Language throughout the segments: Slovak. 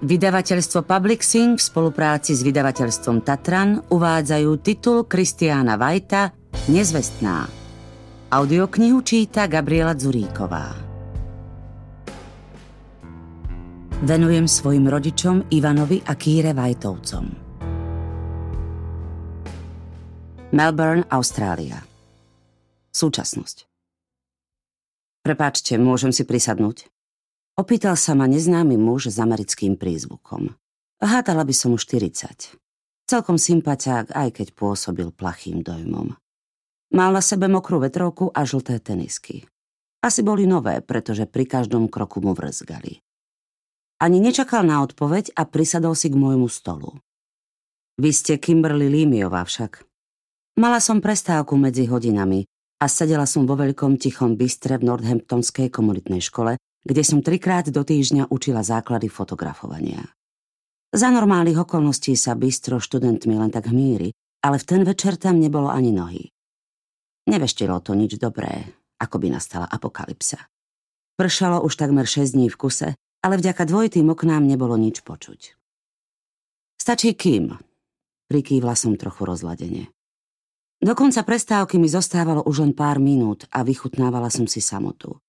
Vydavateľstvo Public Sing v spolupráci s vydavateľstvom Tatran uvádzajú titul Kristiána Vajta Nezvestná. Audioknihu číta Gabriela Zuríková. Venujem svojim rodičom Ivanovi a Kýre Vajtovcom. Melbourne, Austrália. Súčasnosť. Prepáčte, môžem si prisadnúť? Opýtal sa ma neznámy muž s americkým prízvukom. Hádala by som mu 40. Celkom sympatiák, aj keď pôsobil plachým dojmom. Mal na sebe mokrú vetrovku a žlté tenisky. Asi boli nové, pretože pri každom kroku mu vrzgali. Ani nečakal na odpoveď a prisadol si k môjmu stolu. Vy ste Kimberly Límiová však. Mala som prestávku medzi hodinami a sedela som vo veľkom tichom bystre v Northamptonskej komunitnej škole, kde som trikrát do týždňa učila základy fotografovania. Za normálnych okolností sa bystro študentmi len tak hmíri, ale v ten večer tam nebolo ani nohy. Neveštilo to nič dobré, ako by nastala apokalypsa. Pršalo už takmer 6 dní v kuse, ale vďaka dvojitým oknám nebolo nič počuť. Stačí kým? Prikývla som trochu rozladene. Do konca prestávky mi zostávalo už len pár minút a vychutnávala som si samotu.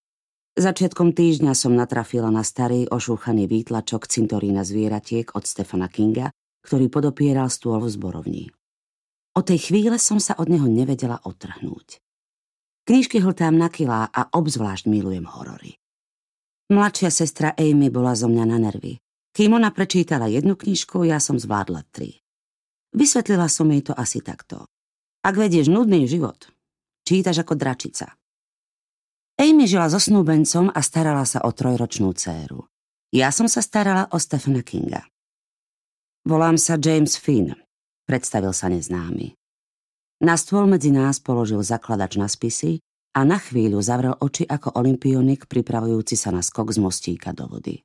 Začiatkom týždňa som natrafila na starý ošúchaný výtlačok cintorína zvieratiek od Stefana Kinga, ktorý podopieral stôl v zborovni. O tej chvíle som sa od neho nevedela otrhnúť. Knižky hltám na kilá a obzvlášť milujem horory. Mladšia sestra Amy bola zo mňa na nervy. Kým ona prečítala jednu knižku, ja som zvládla tri. Vysvetlila som jej to asi takto. Ak vedieš nudný život, čítaš ako dračica – Amy žila so snúbencom a starala sa o trojročnú dceru. Ja som sa starala o Stephena Kinga. Volám sa James Finn, predstavil sa neznámy. Na stôl medzi nás položil zakladač na spisy a na chvíľu zavrel oči ako olimpionik pripravujúci sa na skok z mostíka do vody.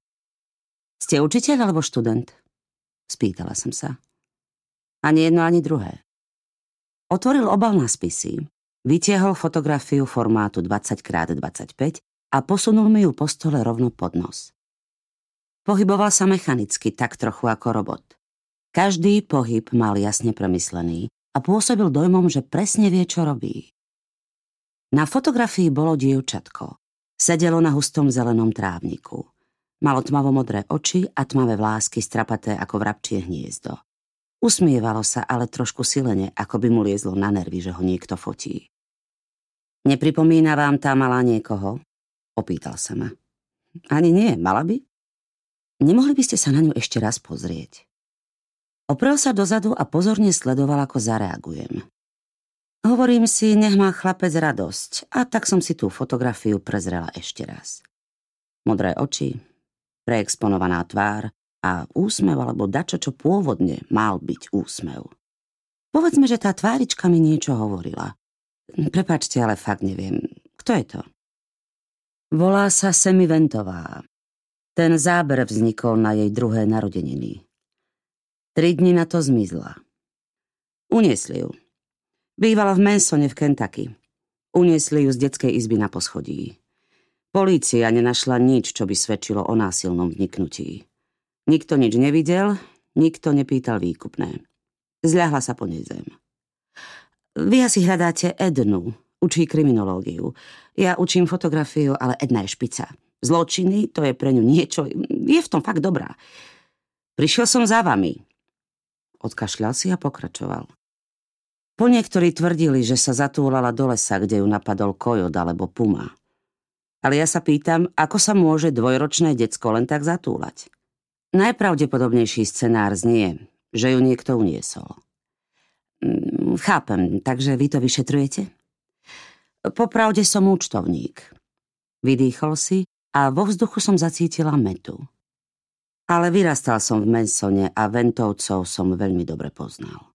Ste učiteľ alebo študent? Spýtala som sa. Ani jedno, ani druhé. Otvoril obal na spisy Vytiahol fotografiu formátu 20x25 a posunul mi ju po stole rovno pod nos. Pohyboval sa mechanicky, tak trochu ako robot. Každý pohyb mal jasne premyslený a pôsobil dojmom, že presne vie, čo robí. Na fotografii bolo dievčatko. Sedelo na hustom zelenom trávniku. Malo tmavo-modré oči a tmavé vlásky strapaté ako vrabčie hniezdo. Usmievalo sa ale trošku silene, ako by mu liezlo na nervy, že ho niekto fotí. Nepripomína vám tá malá niekoho? Opýtal sa ma. Ani nie, mala by? Nemohli by ste sa na ňu ešte raz pozrieť? Oprel sa dozadu a pozorne sledoval, ako zareagujem. Hovorím si, nech má chlapec radosť a tak som si tú fotografiu prezrela ešte raz. Modré oči, preexponovaná tvár a úsmev alebo dačo, čo pôvodne mal byť úsmev. Povedzme, že tá tvárička mi niečo hovorila. Prepačte, ale fakt neviem. Kto je to? Volá sa Semi Ventová. Ten záber vznikol na jej druhé narodeniny. Tri dni na to zmizla. Uniesli ju. Bývala v Mansone v Kentucky. Uniesli ju z detskej izby na poschodí. Polícia nenašla nič, čo by svedčilo o násilnom vniknutí. Nikto nič nevidel, nikto nepýtal výkupné. Zľahla sa po nej zem. Vy asi hľadáte Ednu, učí kriminológiu. Ja učím fotografiu, ale Edna je špica. Zločiny, to je pre ňu niečo, je v tom fakt dobrá. Prišiel som za vami. Odkašľal si a pokračoval. Po niektorí tvrdili, že sa zatúlala do lesa, kde ju napadol kojod alebo puma. Ale ja sa pýtam, ako sa môže dvojročné decko len tak zatúlať. Najpravdepodobnejší scenár znie, že ju niekto uniesol. Mm, chápem, takže vy to vyšetrujete? Popravde som účtovník. Vydýchol si a vo vzduchu som zacítila metu. Ale vyrastal som v Mensone a Ventovcov som veľmi dobre poznal.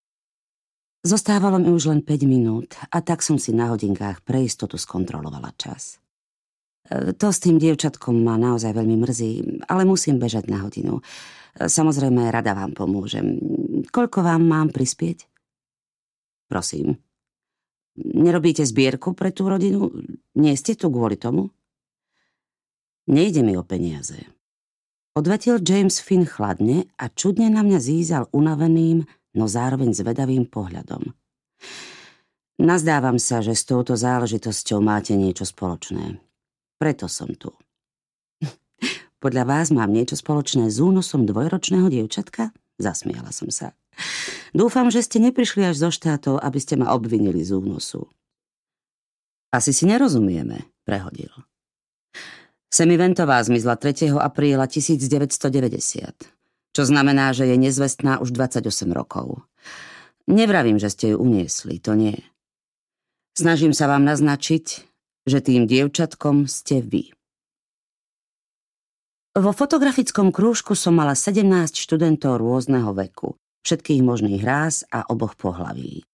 Zostávalo mi už len 5 minút a tak som si na hodinkách pre istotu skontrolovala čas. E, to s tým dievčatkom ma naozaj veľmi mrzí, ale musím bežať na hodinu. E, samozrejme, rada vám pomôžem. Koľko vám mám prispieť? Prosím. Nerobíte zbierku pre tú rodinu? Nie ste tu kvôli tomu? Nejde mi o peniaze. Odvetil James Finn chladne a čudne na mňa zízal unaveným, no zároveň zvedavým pohľadom. Nazdávam sa, že s touto záležitosťou máte niečo spoločné. Preto som tu. Podľa vás mám niečo spoločné s únosom dvojročného dievčatka? Zasmiala som sa. Dúfam, že ste neprišli až zo štátov, aby ste ma obvinili z únosu. Asi si nerozumieme, prehodil. Semiventová zmizla 3. apríla 1990, čo znamená, že je nezvestná už 28 rokov. Nevravím, že ste ju uniesli, to nie. Snažím sa vám naznačiť, že tým dievčatkom ste vy. Vo fotografickom krúžku som mala 17 študentov rôzneho veku, všetkých možných ráz a oboch pohlaví.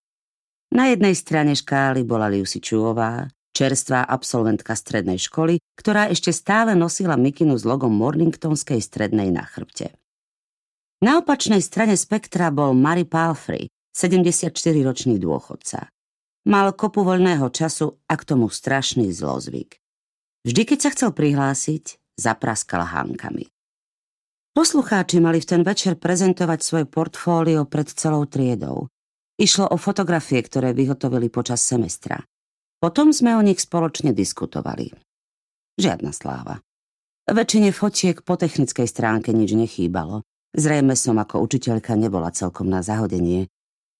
Na jednej strane škály bola Liusi Čuová, čerstvá absolventka strednej školy, ktorá ešte stále nosila mikinu s logom Morningtonskej strednej na chrbte. Na opačnej strane spektra bol Mary Palfrey, 74-ročný dôchodca. Mal kopu voľného času a k tomu strašný zlozvyk. Vždy, keď sa chcel prihlásiť, zapraskal hánkami. Poslucháči mali v ten večer prezentovať svoje portfólio pred celou triedou. Išlo o fotografie, ktoré vyhotovili počas semestra. Potom sme o nich spoločne diskutovali. Žiadna sláva. Väčšine fotiek po technickej stránke nič nechýbalo. Zrejme som ako učiteľka nebola celkom na zahodenie,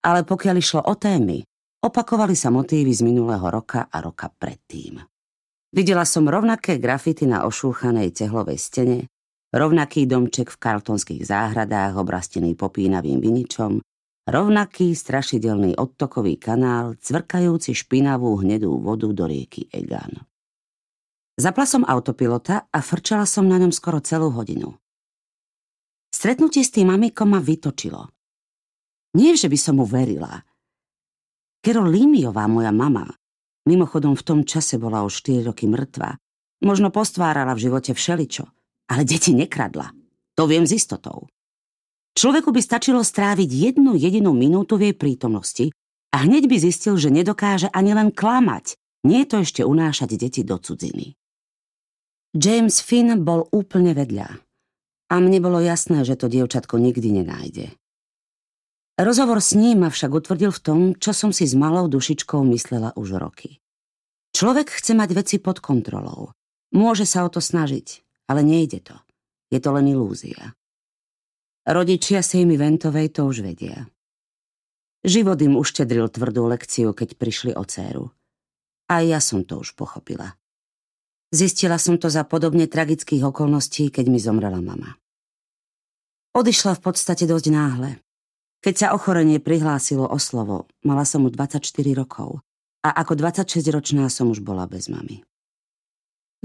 ale pokiaľ išlo o témy, opakovali sa motívy z minulého roka a roka predtým. Videla som rovnaké grafity na ošúchanej tehlovej stene, rovnaký domček v kartonských záhradách obrastený popínavým viničom, Rovnaký strašidelný odtokový kanál, cvrkajúci špinavú hnedú vodu do rieky Egan. Zapla som autopilota a frčala som na ňom skoro celú hodinu. Stretnutie s tým mamikom ma vytočilo. Nie, že by som mu verila. Kero Límiová, moja mama, mimochodom v tom čase bola už 4 roky mŕtva, možno postvárala v živote všeličo, ale deti nekradla. To viem s istotou. Človeku by stačilo stráviť jednu jedinú minútu v jej prítomnosti a hneď by zistil, že nedokáže ani len klamať, nie to ešte unášať deti do cudziny. James Finn bol úplne vedľa a mne bolo jasné, že to dievčatko nikdy nenájde. Rozhovor s ním ma však utvrdil v tom, čo som si s malou dušičkou myslela už roky. Človek chce mať veci pod kontrolou. Môže sa o to snažiť, ale nejde to. Je to len ilúzia. Rodičia Sejmy Ventovej to už vedia. Život im uštedril tvrdú lekciu, keď prišli o dceru. A ja som to už pochopila. Zistila som to za podobne tragických okolností, keď mi zomrela mama. Odišla v podstate dosť náhle. Keď sa ochorenie prihlásilo o slovo, mala som mu 24 rokov a ako 26-ročná som už bola bez mamy.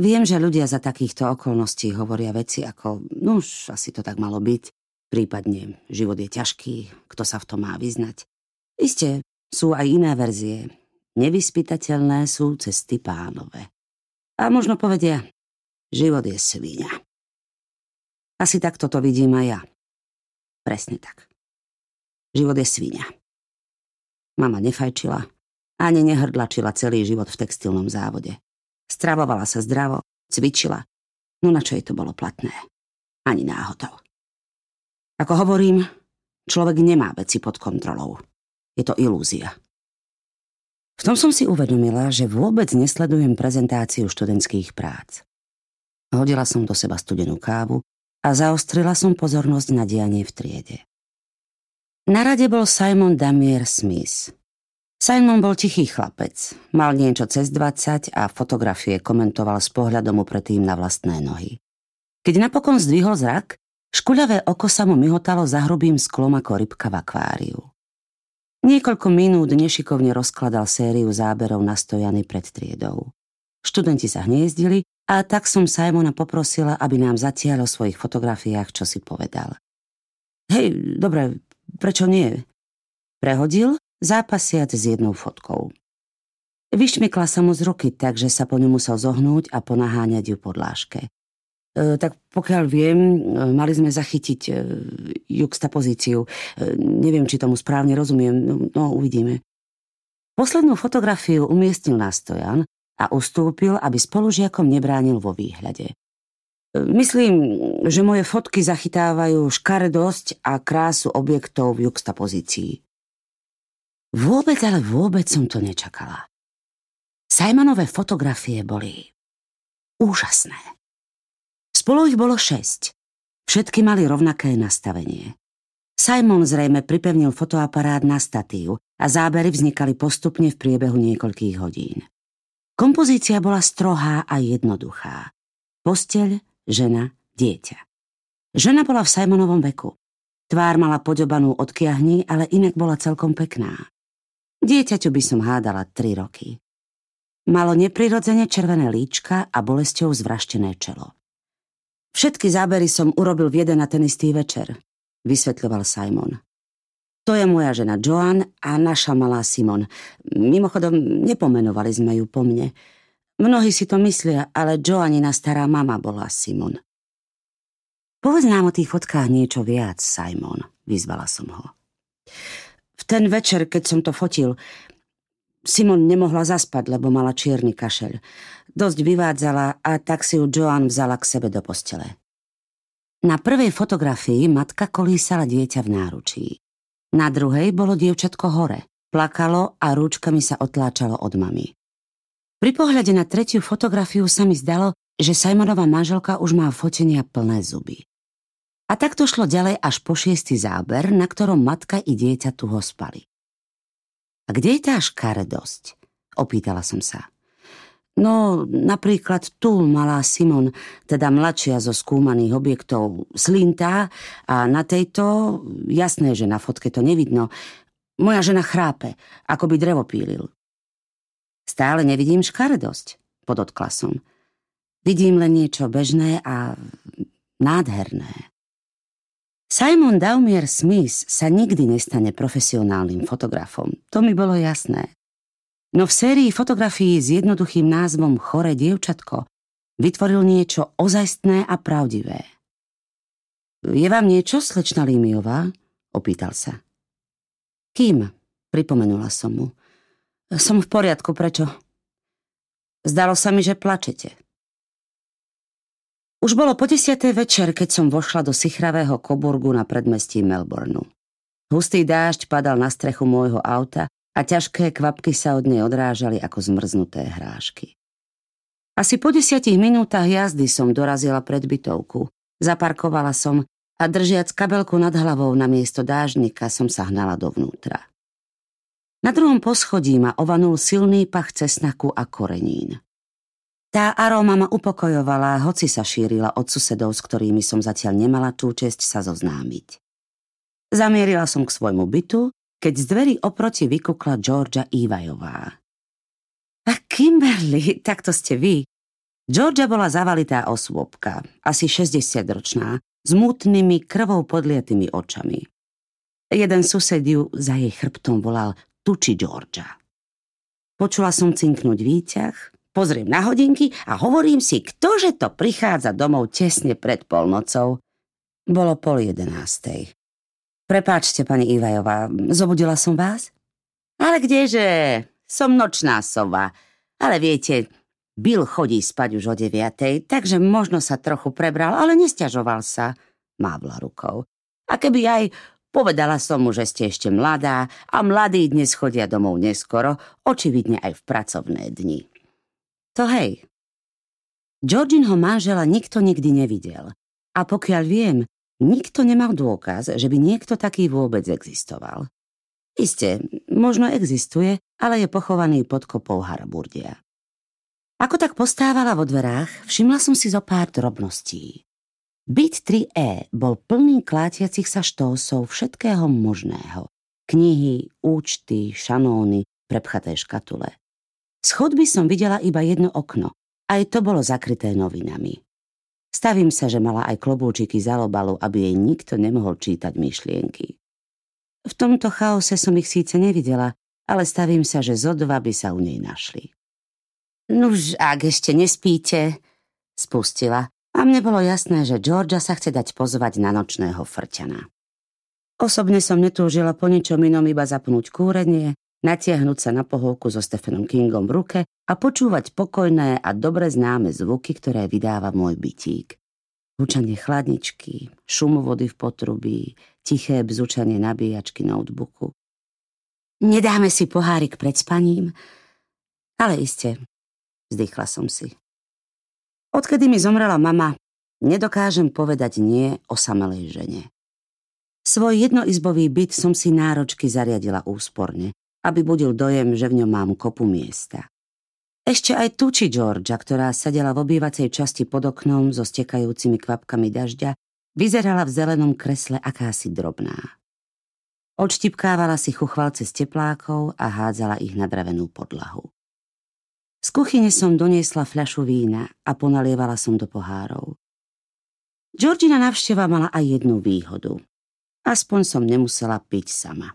Viem, že ľudia za takýchto okolností hovoria veci ako, no už asi to tak malo byť, Prípadne život je ťažký, kto sa v tom má vyznať. Isté, sú aj iné verzie. Nevyspytateľné sú cesty pánové. A možno povedia, život je svíňa. Asi takto to vidím aj ja. Presne tak. Život je svíňa. Mama nefajčila, ani nehrdlačila celý život v textilnom závode. Stravovala sa zdravo, cvičila, no na čo jej to bolo platné? Ani náhodou. Ako hovorím, človek nemá veci pod kontrolou. Je to ilúzia. V tom som si uvedomila, že vôbec nesledujem prezentáciu študentských prác. Hodila som do seba studenú kávu a zaostrila som pozornosť na dianie v triede. Na rade bol Simon Damier Smith. Simon bol tichý chlapec, mal niečo cez 20 a fotografie komentoval s pohľadom upretým na vlastné nohy. Keď napokon zdvihol zrak, Škuľavé oko sa mu myhotalo za hrubým sklom ako rybka v akváriu. Niekoľko minút nešikovne rozkladal sériu záberov na stojany pred triedou. Študenti sa hniezdili a tak som Simona poprosila, aby nám zatiaľ o svojich fotografiách čo si povedal. Hej, dobre, prečo nie? Prehodil, zápasiac s jednou fotkou. Vyšmykla sa mu z ruky, takže sa po ňu musel zohnúť a ponaháňať ju po dláške. E, tak pokiaľ viem, e, mali sme zachytiť e, juxtapozíciu. Neviem, či tomu správne rozumiem, no, no uvidíme. Poslednú fotografiu umiestnil na stojan a ustúpil, aby spolužiakom nebránil vo výhľade. Myslím, že moje fotky zachytávajú škaredosť a krásu objektov v juxtapozícii. Vôbec, ale vôbec som to nečakala. Simonové fotografie boli úžasné. Spolu ich bolo šesť. Všetky mali rovnaké nastavenie. Simon zrejme pripevnil fotoaparát na statív a zábery vznikali postupne v priebehu niekoľkých hodín. Kompozícia bola strohá a jednoduchá. Posteľ, žena, dieťa. Žena bola v Simonovom veku. Tvár mala podobanú od kiahní, ale inak bola celkom pekná. Dieťaťu by som hádala tri roky. Malo neprirodzene červené líčka a bolesťou zvraštené čelo. Všetky zábery som urobil v jeden a ten istý večer, vysvetľoval Simon. To je moja žena Joan a naša malá Simon. Mimochodom, nepomenovali sme ju po mne. Mnohí si to myslia, ale Joanina stará mama bola Simon. Povedz nám o tých fotkách niečo viac, Simon, vyzvala som ho. Ten večer, keď som to fotil, Simon nemohla zaspať, lebo mala čierny kašeľ. Dosť vyvádzala a tak si ju Joan vzala k sebe do postele. Na prvej fotografii matka kolísala dieťa v náručí. Na druhej bolo dievčatko hore. Plakalo a rúčkami sa otláčalo od mamy. Pri pohľade na tretiu fotografiu sa mi zdalo, že Simonová manželka už má fotenia plné zuby. A tak to šlo ďalej až po šiestý záber, na ktorom matka i dieťa tu ho spali. A kde je tá škaredosť? Opýtala som sa. No, napríklad tu malá Simon, teda mladšia zo skúmaných objektov, slintá a na tejto, jasné, že na fotke to nevidno, moja žena chrápe, ako by drevo pílil. Stále nevidím škaredosť, podotkla som. Vidím len niečo bežné a nádherné. Simon Daumier Smith sa nikdy nestane profesionálnym fotografom. To mi bolo jasné. No v sérii fotografií s jednoduchým názvom Chore dievčatko vytvoril niečo ozajstné a pravdivé. Je vám niečo, slečna Límiová? Opýtal sa. Kým? Pripomenula som mu. Som v poriadku, prečo? Zdalo sa mi, že plačete. Už bolo po desiatej večer, keď som vošla do sichravého koburgu na predmestí Melbourneu. Hustý dážď padal na strechu môjho auta a ťažké kvapky sa od nej odrážali ako zmrznuté hrášky. Asi po desiatich minútach jazdy som dorazila pred bytovku. Zaparkovala som a držiac kabelku nad hlavou na miesto dážnika som sa hnala dovnútra. Na druhom poschodí ma ovanul silný pach cesnaku a korenín. Tá aróma ma upokojovala, hoci sa šírila od susedov, s ktorými som zatiaľ nemala tú česť sa zoznámiť. Zamierila som k svojmu bytu, keď z dverí oproti vykukla Georgia Ivajová. A Kimberly, tak to ste vy. Georgia bola zavalitá osôbka, asi 60-ročná, s mutnými krvou podliatými očami. Jeden sused ju za jej chrbtom volal tuči Georgia. Počula som cinknúť výťah, pozriem na hodinky a hovorím si, ktože to prichádza domov tesne pred polnocou. Bolo pol jedenástej. Prepáčte, pani Ivajová, zobudila som vás? Ale kdeže, som nočná sova. Ale viete, Bill chodí spať už o deviatej, takže možno sa trochu prebral, ale nestiažoval sa. Mávla rukou. A keby aj Povedala som mu, že ste ešte mladá a mladí dnes chodia domov neskoro, očividne aj v pracovné dni. To hej. Georginho manžela nikto nikdy nevidel. A pokiaľ viem, nikto nemal dôkaz, že by niekto taký vôbec existoval. Isté, možno existuje, ale je pochovaný pod kopou Haraburdia. Ako tak postávala vo dverách, všimla som si zo pár drobností. Byt 3E bol plný klátiacich sa štósov všetkého možného. Knihy, účty, šanóny, prepchaté škatule. Z chodby som videla iba jedno okno. Aj to bolo zakryté novinami. Stavím sa, že mala aj klobúčiky za lobalu, aby jej nikto nemohol čítať myšlienky. V tomto chaose som ich síce nevidela, ale stavím sa, že zo dva by sa u nej našli. Nuž, ak ešte nespíte, spustila a mne bolo jasné, že Georgia sa chce dať pozvať na nočného frťana. Osobne som netúžila po ničom inom iba zapnúť kúrenie, natiahnuť sa na pohovku so Stephenom Kingom v ruke a počúvať pokojné a dobre známe zvuky, ktoré vydáva môj bytík. Hučanie chladničky, šum vody v potrubí, tiché bzučanie nabíjačky notebooku. Nedáme si pohárik pred spaním? Ale iste, vzdychla som si. Odkedy mi zomrela mama, nedokážem povedať nie o samelej žene. Svoj jednoizbový byt som si náročky zariadila úsporne, aby budil dojem, že v ňom mám kopu miesta. Ešte aj tuči Georgia, ktorá sedela v obývacej časti pod oknom so stekajúcimi kvapkami dažďa, vyzerala v zelenom kresle akási drobná. Odštipkávala si chuchvalce z teplákov a hádzala ich na drevenú podlahu. Z kuchyne som doniesla fľašu vína a ponalievala som do pohárov. Georgina navšteva mala aj jednu výhodu. Aspoň som nemusela piť sama.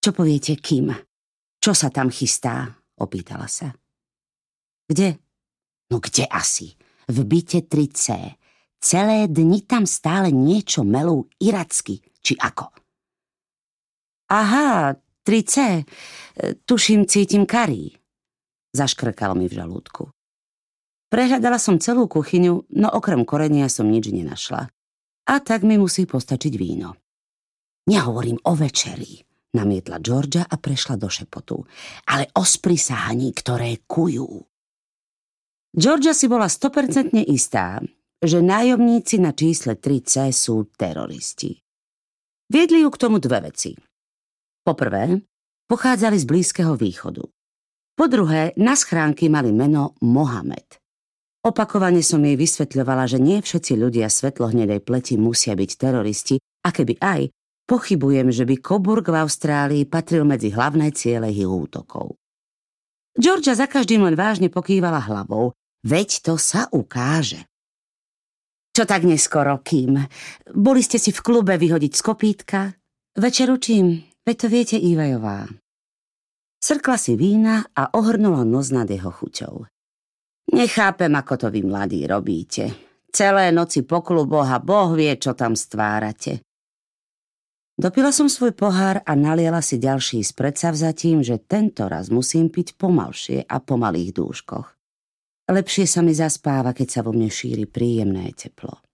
Čo poviete, Kim? Čo sa tam chystá? Opýtala sa. Kde? No kde asi? V byte 3C. Celé dni tam stále niečo melú iracky, či ako? Aha, 3C. E, tuším, cítim karí. Zaškrkalo mi v žalúdku. Prehľadala som celú kuchyňu, no okrem korenia som nič nenašla. A tak mi musí postačiť víno. Nehovorím o večeri, namietla Georgia a prešla do šepotu. Ale o sprisahaní, ktoré kujú. Georgia si bola 100% istá, že nájomníci na čísle 3C sú teroristi. Viedli ju k tomu dve veci. Poprvé, pochádzali z Blízkeho východu. Po druhé, na schránky mali meno Mohamed. Opakovane som jej vysvetľovala, že nie všetci ľudia svetlohnedej pleti musia byť teroristi a keby aj, Pochybujem, že by Coburg v Austrálii patril medzi hlavné ciele ich útokov. Georgia za každým len vážne pokývala hlavou. Veď to sa ukáže. Čo tak neskoro, kým? Boli ste si v klube vyhodiť z kopítka? Večeru čím? Veď to viete Ivajová. Srkla si vína a ohrnula nos nad jeho chuťou. Nechápem, ako to vy mladí robíte. Celé noci po kluboch a Boh vie, čo tam stvárate. Dopila som svoj pohár a naliela si ďalší s predsavzatím, že tento raz musím piť pomalšie a po malých dúškoch. Lepšie sa mi zaspáva, keď sa vo mne šíri príjemné teplo.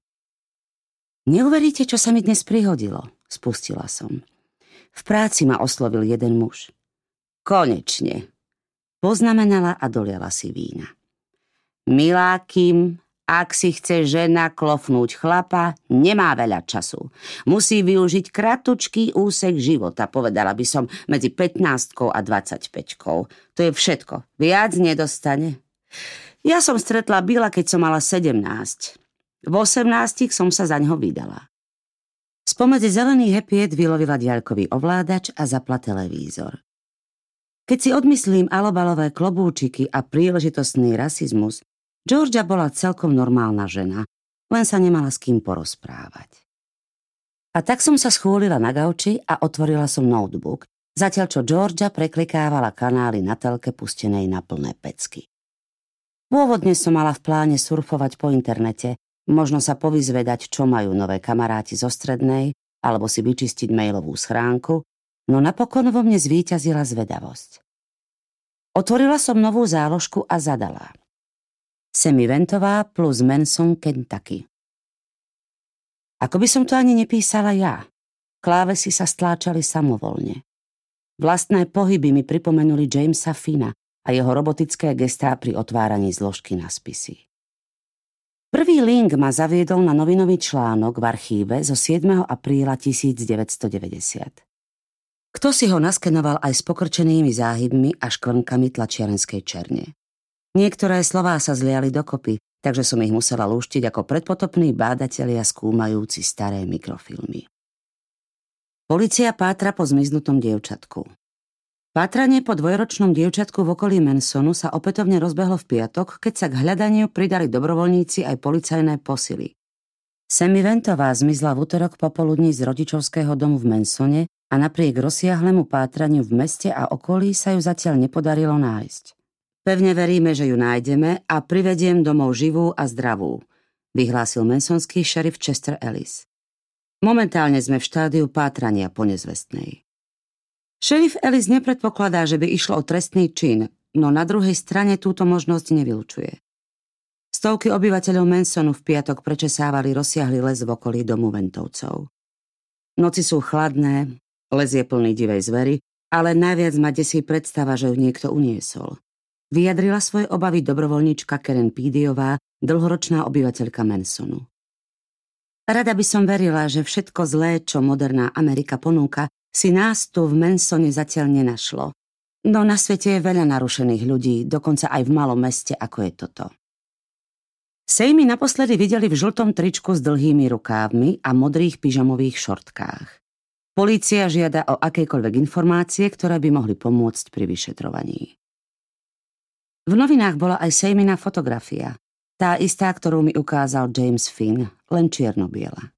Neuveríte, čo sa mi dnes prihodilo, spustila som. V práci ma oslovil jeden muž. Konečne. Poznamenala a doliala si vína. Milá Kim, ak si chce žena klofnúť chlapa, nemá veľa času. Musí využiť kratučký úsek života, povedala by som, medzi 15 a 25. To je všetko. Viac nedostane. Ja som stretla Bila, keď som mala 17. V 18 som sa za ňo vydala. Spomedzi zelený hepiet vylovila diaľkový ovládač a zapla televízor. Keď si odmyslím alobalové klobúčiky a príležitostný rasizmus, Georgia bola celkom normálna žena, len sa nemala s kým porozprávať. A tak som sa schúlila na gauči a otvorila som notebook, zatiaľ čo Georgia preklikávala kanály na telke pustenej na plné pecky. Pôvodne som mala v pláne surfovať po internete, možno sa povyzvedať, čo majú nové kamaráti zo strednej, alebo si vyčistiť mailovú schránku, no napokon vo mne zvíťazila zvedavosť. Otvorila som novú záložku a zadala – Semiventová plus Manson Kentucky. Ako by som to ani nepísala ja. Klávesy sa stláčali samovolne. Vlastné pohyby mi pripomenuli Jamesa Fina a jeho robotické gestá pri otváraní zložky na spisy. Prvý link ma zaviedol na novinový článok v archíve zo 7. apríla 1990. Kto si ho naskenoval aj s pokrčenými záhybmi a škvrnkami tlačiarenskej černe. Niektoré slová sa zliali dokopy, takže som ich musela lúštiť ako predpotopní bádatelia skúmajúci staré mikrofilmy. Polícia pátra po zmiznutom dievčatku. Pátranie po dvojročnom dievčatku v okolí Mansonu sa opätovne rozbehlo v piatok, keď sa k hľadaniu pridali dobrovoľníci aj policajné posily. Semi Ventová zmizla v útorok popoludní z rodičovského domu v Mansone a napriek rozsiahlemu pátraniu v meste a okolí sa ju zatiaľ nepodarilo nájsť. Pevne veríme, že ju nájdeme a privediem domov živú a zdravú, vyhlásil mensonský šerif Chester Ellis. Momentálne sme v štádiu pátrania po nezvestnej. Šerif Ellis nepredpokladá, že by išlo o trestný čin, no na druhej strane túto možnosť nevylučuje. Stovky obyvateľov Mansonu v piatok prečesávali rozsiahly les v okolí domu Ventovcov. Noci sú chladné, les je plný divej zvery, ale najviac ma desí predstava, že ju niekto uniesol. Vyjadrila svoje obavy dobrovoľnička Karen Pídiová, dlhoročná obyvateľka Mansonu. Rada by som verila, že všetko zlé, čo moderná Amerika ponúka, si nás tu v Mansone zatiaľ nenašlo. No na svete je veľa narušených ľudí, dokonca aj v malom meste, ako je toto. Sej mi naposledy videli v žltom tričku s dlhými rukávmi a modrých pyžamových šortkách. Polícia žiada o akékoľvek informácie, ktoré by mohli pomôcť pri vyšetrovaní. V novinách bola aj Sejmina fotografia, tá istá, ktorú mi ukázal James Finn, len čierno-biela.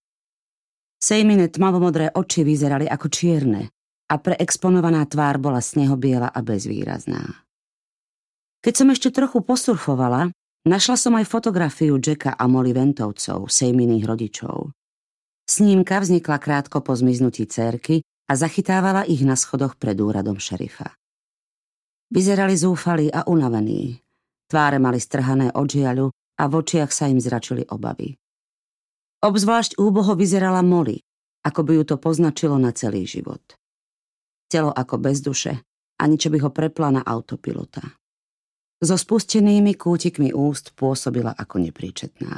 Sejmine tmavomodré oči vyzerali ako čierne a preexponovaná tvár bola snehobiela a bezvýrazná. Keď som ešte trochu posurfovala, Našla som aj fotografiu Jacka a Molly Ventovcov, sejminých rodičov. Snímka vznikla krátko po zmiznutí cérky a zachytávala ich na schodoch pred úradom šerifa. Vyzerali zúfali a unavení. Tváre mali strhané od žiaľu a v očiach sa im zračili obavy. Obzvlášť úboho vyzerala Molly, ako by ju to poznačilo na celý život. Telo ako bez duše, ani čo by ho prepla na autopilota. So spustenými kútikmi úst pôsobila ako nepríčetná.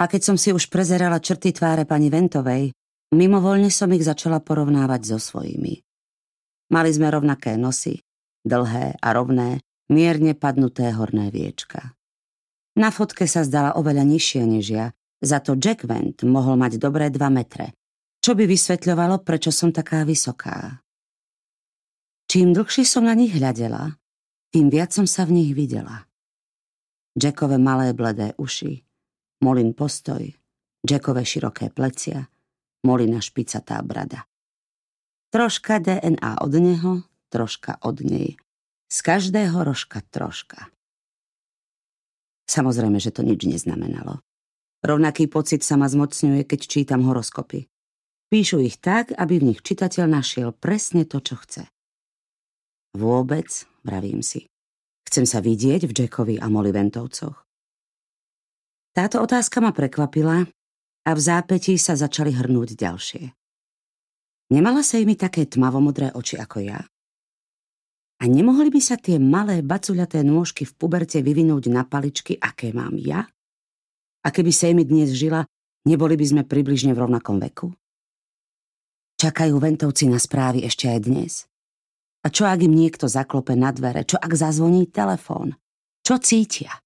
A keď som si už prezerala črty tváre pani Ventovej, mimovoľne som ich začala porovnávať so svojimi. Mali sme rovnaké nosy, dlhé a rovné, mierne padnuté horné viečka. Na fotke sa zdala oveľa nižšia než ja, za to Jack Vent mohol mať dobré dva metre, čo by vysvetľovalo, prečo som taká vysoká. Čím dlhšie som na nich hľadela, tým viac som sa v nich videla. Jackové malé bledé uši, Molin postoj, Jackové široké plecia, Molina špicatá brada. Troška DNA od neho, troška od nej. Z každého rožka troška. Samozrejme, že to nič neznamenalo. Rovnaký pocit sa ma zmocňuje, keď čítam horoskopy. Píšu ich tak, aby v nich čitateľ našiel presne to, čo chce. Vôbec, vravím si. Chcem sa vidieť v Jackovi a Molly Ventovcoch. Táto otázka ma prekvapila a v zápätí sa začali hrnúť ďalšie. Nemala sa mi také tmavomodré oči ako ja? A nemohli by sa tie malé bacuľaté nôžky v puberte vyvinúť na paličky, aké mám ja? A keby sa mi dnes žila, neboli by sme približne v rovnakom veku? Čakajú ventovci na správy ešte aj dnes? A čo ak im niekto zaklope na dvere? Čo ak zazvoní telefón? Čo cítia?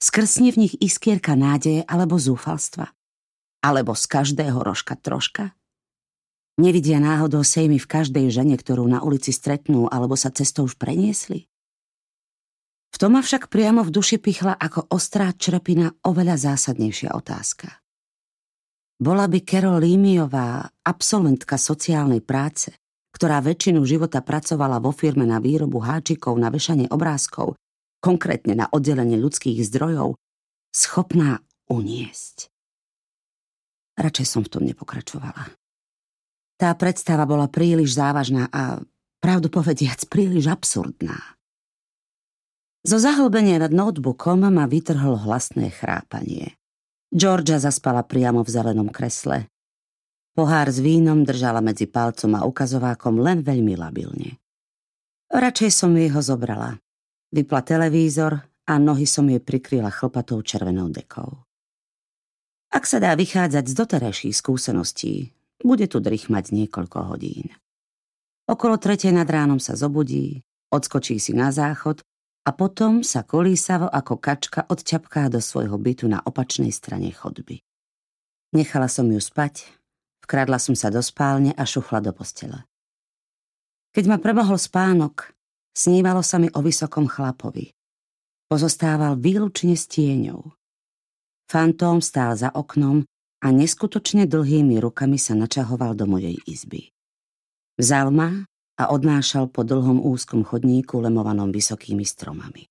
Skrsne v nich iskierka nádeje alebo zúfalstva? Alebo z každého rožka troška? Nevidia náhodou sejmy v každej žene, ktorú na ulici stretnú alebo sa cestou už preniesli? V tom ma však priamo v duši pichla ako ostrá črepina oveľa zásadnejšia otázka. Bola by Carol Límiová, absolventka sociálnej práce, ktorá väčšinu života pracovala vo firme na výrobu háčikov na vešanie obrázkov, konkrétne na oddelenie ľudských zdrojov, schopná uniesť. Radšej som v tom nepokračovala. Tá predstava bola príliš závažná a, pravdu povediac, príliš absurdná. Zo zahlbenia nad notebookom ma vytrhlo hlasné chrápanie. Georgia zaspala priamo v zelenom kresle, Pohár s vínom držala medzi palcom a ukazovákom len veľmi labilne. Radšej som jej ho zobrala. Vypla televízor a nohy som jej prikryla chlpatou červenou dekou. Ak sa dá vychádzať z doterajších skúseností, bude tu mať niekoľko hodín. Okolo tretej nad ránom sa zobudí, odskočí si na záchod a potom sa kolísavo ako kačka odťapká do svojho bytu na opačnej strane chodby. Nechala som ju spať Vkradla som sa do spálne a šuchla do postele. Keď ma premohol spánok, snívalo sa mi o vysokom chlapovi. Pozostával výlučne s tieňou. Fantóm stál za oknom a neskutočne dlhými rukami sa načahoval do mojej izby. Vzal ma a odnášal po dlhom úzkom chodníku lemovanom vysokými stromami.